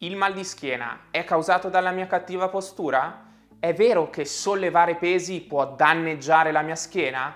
Il mal di schiena è causato dalla mia cattiva postura? È vero che sollevare pesi può danneggiare la mia schiena?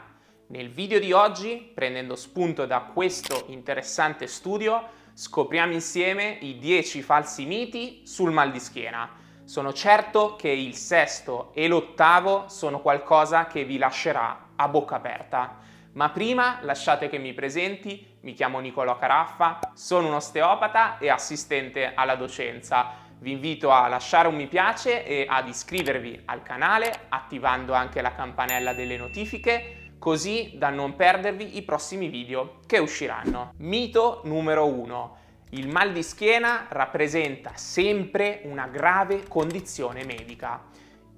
Nel video di oggi, prendendo spunto da questo interessante studio, scopriamo insieme i 10 falsi miti sul mal di schiena. Sono certo che il sesto e l'ottavo sono qualcosa che vi lascerà a bocca aperta. Ma prima lasciate che mi presenti mi chiamo Nicolò Caraffa, sono un osteopata e assistente alla docenza. Vi invito a lasciare un mi piace e ad iscrivervi al canale attivando anche la campanella delle notifiche così da non perdervi i prossimi video che usciranno. Mito numero 1. Il mal di schiena rappresenta sempre una grave condizione medica.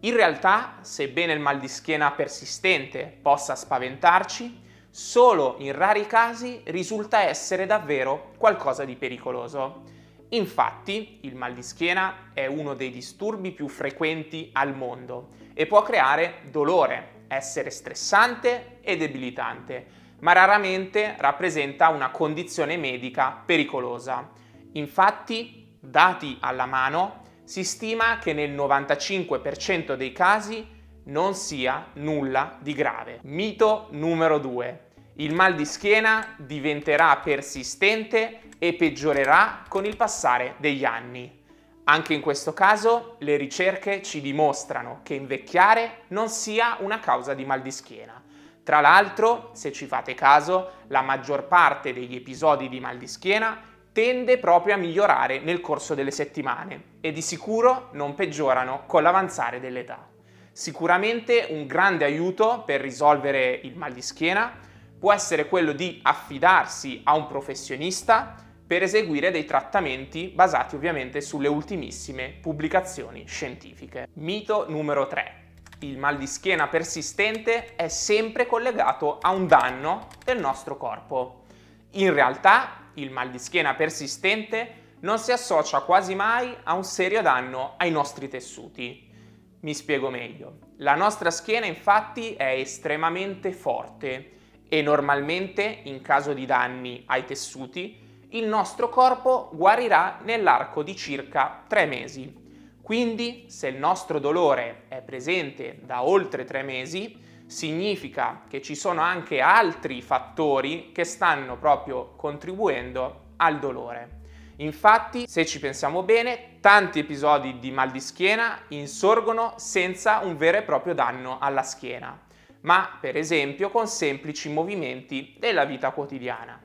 In realtà, sebbene il mal di schiena persistente possa spaventarci, solo in rari casi risulta essere davvero qualcosa di pericoloso. Infatti, il mal di schiena è uno dei disturbi più frequenti al mondo e può creare dolore, essere stressante e debilitante, ma raramente rappresenta una condizione medica pericolosa. Infatti, dati alla mano, si stima che nel 95% dei casi non sia nulla di grave. Mito numero 2. Il mal di schiena diventerà persistente e peggiorerà con il passare degli anni. Anche in questo caso le ricerche ci dimostrano che invecchiare non sia una causa di mal di schiena. Tra l'altro, se ci fate caso, la maggior parte degli episodi di mal di schiena tende proprio a migliorare nel corso delle settimane e di sicuro non peggiorano con l'avanzare dell'età. Sicuramente un grande aiuto per risolvere il mal di schiena può essere quello di affidarsi a un professionista per eseguire dei trattamenti basati ovviamente sulle ultimissime pubblicazioni scientifiche. Mito numero 3. Il mal di schiena persistente è sempre collegato a un danno del nostro corpo. In realtà il mal di schiena persistente non si associa quasi mai a un serio danno ai nostri tessuti. Mi spiego meglio. La nostra schiena infatti è estremamente forte e normalmente in caso di danni ai tessuti il nostro corpo guarirà nell'arco di circa 3 mesi. Quindi se il nostro dolore è presente da oltre 3 mesi, significa che ci sono anche altri fattori che stanno proprio contribuendo al dolore. Infatti, se ci pensiamo bene, tanti episodi di mal di schiena insorgono senza un vero e proprio danno alla schiena, ma per esempio con semplici movimenti della vita quotidiana.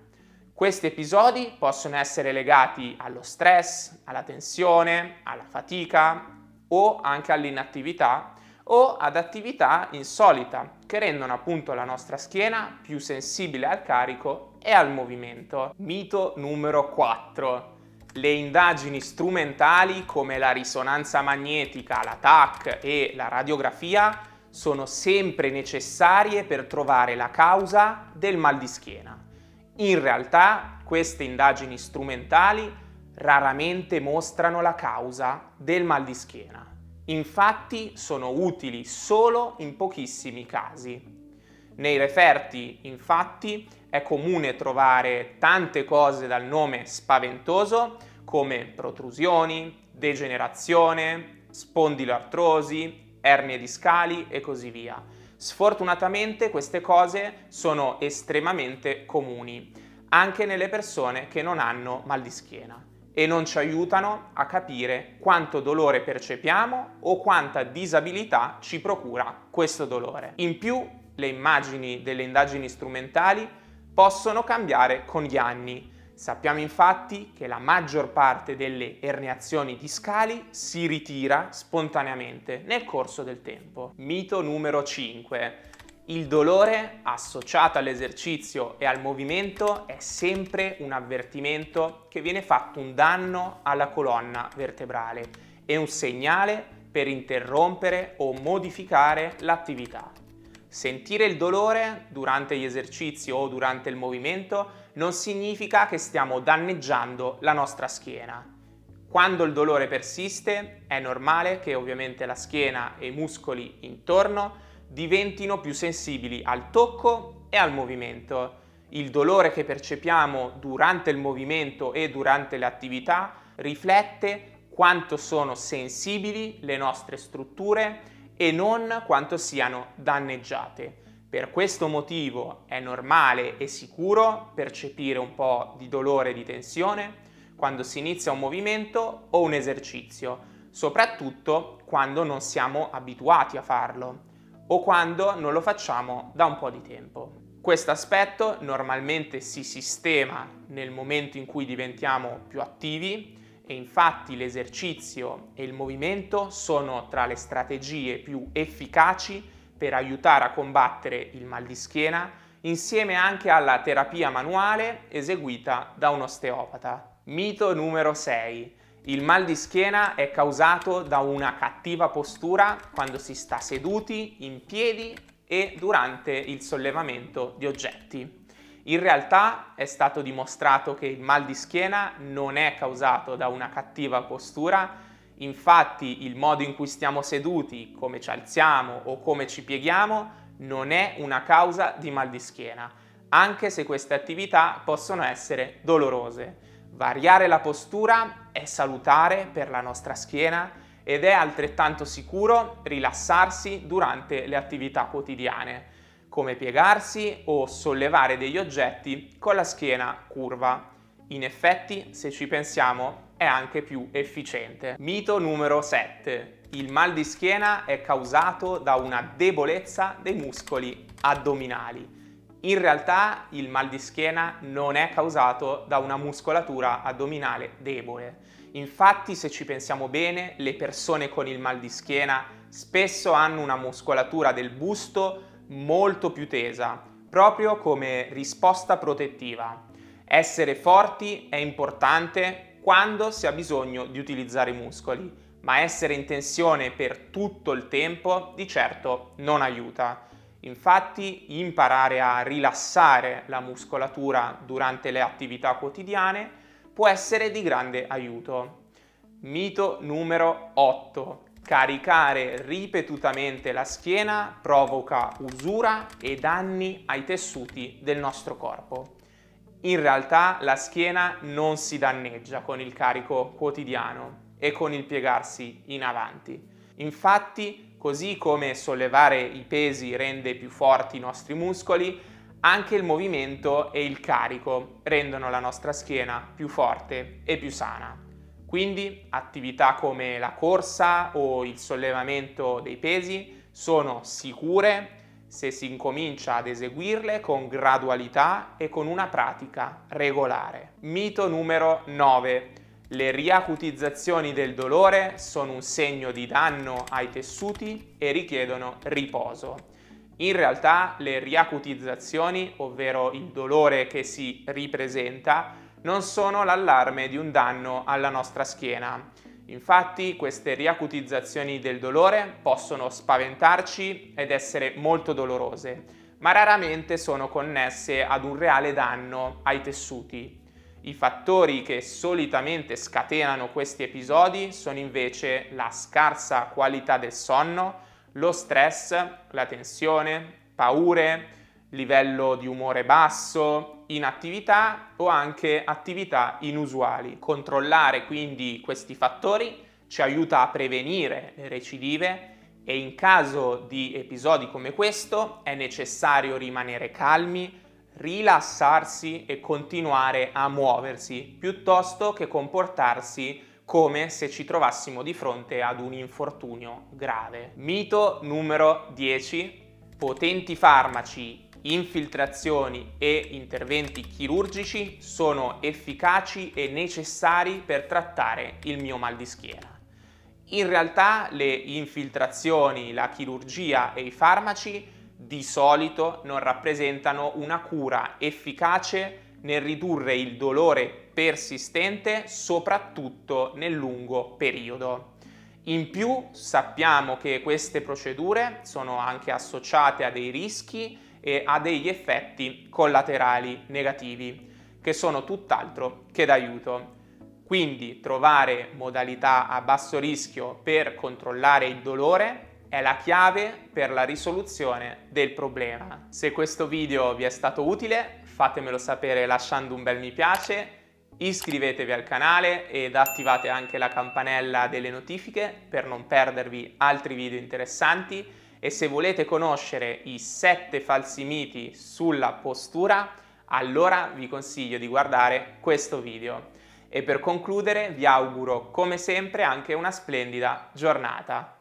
Questi episodi possono essere legati allo stress, alla tensione, alla fatica o anche all'inattività o ad attività insolita che rendono appunto la nostra schiena più sensibile al carico e al movimento. Mito numero 4 le indagini strumentali come la risonanza magnetica, la TAC e la radiografia sono sempre necessarie per trovare la causa del mal di schiena. In realtà queste indagini strumentali raramente mostrano la causa del mal di schiena. Infatti sono utili solo in pochissimi casi. Nei referti, infatti, è comune trovare tante cose dal nome spaventoso come protrusioni, degenerazione, spondiloartrosi, ernie discali e così via. Sfortunatamente queste cose sono estremamente comuni, anche nelle persone che non hanno mal di schiena e non ci aiutano a capire quanto dolore percepiamo o quanta disabilità ci procura questo dolore. In più, le immagini delle indagini strumentali possono cambiare con gli anni Sappiamo infatti che la maggior parte delle erniazioni discali si ritira spontaneamente nel corso del tempo. Mito numero 5. Il dolore associato all'esercizio e al movimento è sempre un avvertimento che viene fatto un danno alla colonna vertebrale e un segnale per interrompere o modificare l'attività. Sentire il dolore durante gli esercizi o durante il movimento non significa che stiamo danneggiando la nostra schiena. Quando il dolore persiste è normale che ovviamente la schiena e i muscoli intorno diventino più sensibili al tocco e al movimento. Il dolore che percepiamo durante il movimento e durante le attività riflette quanto sono sensibili le nostre strutture e non quanto siano danneggiate. Per questo motivo è normale e sicuro percepire un po' di dolore e di tensione quando si inizia un movimento o un esercizio, soprattutto quando non siamo abituati a farlo o quando non lo facciamo da un po' di tempo. Questo aspetto normalmente si sistema nel momento in cui diventiamo più attivi e infatti l'esercizio e il movimento sono tra le strategie più efficaci per aiutare a combattere il mal di schiena insieme anche alla terapia manuale eseguita da un osteopata. Mito numero 6. Il mal di schiena è causato da una cattiva postura quando si sta seduti, in piedi e durante il sollevamento di oggetti. In realtà è stato dimostrato che il mal di schiena non è causato da una cattiva postura, infatti il modo in cui stiamo seduti, come ci alziamo o come ci pieghiamo, non è una causa di mal di schiena, anche se queste attività possono essere dolorose. Variare la postura è salutare per la nostra schiena ed è altrettanto sicuro rilassarsi durante le attività quotidiane come piegarsi o sollevare degli oggetti con la schiena curva. In effetti, se ci pensiamo, è anche più efficiente. Mito numero 7. Il mal di schiena è causato da una debolezza dei muscoli addominali. In realtà il mal di schiena non è causato da una muscolatura addominale debole. Infatti, se ci pensiamo bene, le persone con il mal di schiena spesso hanno una muscolatura del busto molto più tesa, proprio come risposta protettiva. Essere forti è importante quando si ha bisogno di utilizzare i muscoli, ma essere in tensione per tutto il tempo di certo non aiuta. Infatti imparare a rilassare la muscolatura durante le attività quotidiane può essere di grande aiuto. Mito numero 8. Caricare ripetutamente la schiena provoca usura e danni ai tessuti del nostro corpo. In realtà la schiena non si danneggia con il carico quotidiano e con il piegarsi in avanti. Infatti, così come sollevare i pesi rende più forti i nostri muscoli, anche il movimento e il carico rendono la nostra schiena più forte e più sana. Quindi attività come la corsa o il sollevamento dei pesi sono sicure se si incomincia ad eseguirle con gradualità e con una pratica regolare. Mito numero 9. Le riacutizzazioni del dolore sono un segno di danno ai tessuti e richiedono riposo. In realtà le riacutizzazioni, ovvero il dolore che si ripresenta, non sono l'allarme di un danno alla nostra schiena. Infatti queste riacutizzazioni del dolore possono spaventarci ed essere molto dolorose, ma raramente sono connesse ad un reale danno ai tessuti. I fattori che solitamente scatenano questi episodi sono invece la scarsa qualità del sonno, lo stress, la tensione, paure, livello di umore basso, inattività o anche attività inusuali. Controllare quindi questi fattori ci aiuta a prevenire le recidive e in caso di episodi come questo è necessario rimanere calmi, rilassarsi e continuare a muoversi piuttosto che comportarsi come se ci trovassimo di fronte ad un infortunio grave. Mito numero 10. Potenti farmaci infiltrazioni e interventi chirurgici sono efficaci e necessari per trattare il mio mal di schiena. In realtà le infiltrazioni, la chirurgia e i farmaci di solito non rappresentano una cura efficace nel ridurre il dolore persistente soprattutto nel lungo periodo. In più sappiamo che queste procedure sono anche associate a dei rischi e ha degli effetti collaterali negativi che sono tutt'altro che d'aiuto. Quindi trovare modalità a basso rischio per controllare il dolore è la chiave per la risoluzione del problema. Se questo video vi è stato utile fatemelo sapere lasciando un bel mi piace Iscrivetevi al canale ed attivate anche la campanella delle notifiche per non perdervi altri video interessanti e se volete conoscere i 7 falsi miti sulla postura, allora vi consiglio di guardare questo video. E per concludere vi auguro come sempre anche una splendida giornata.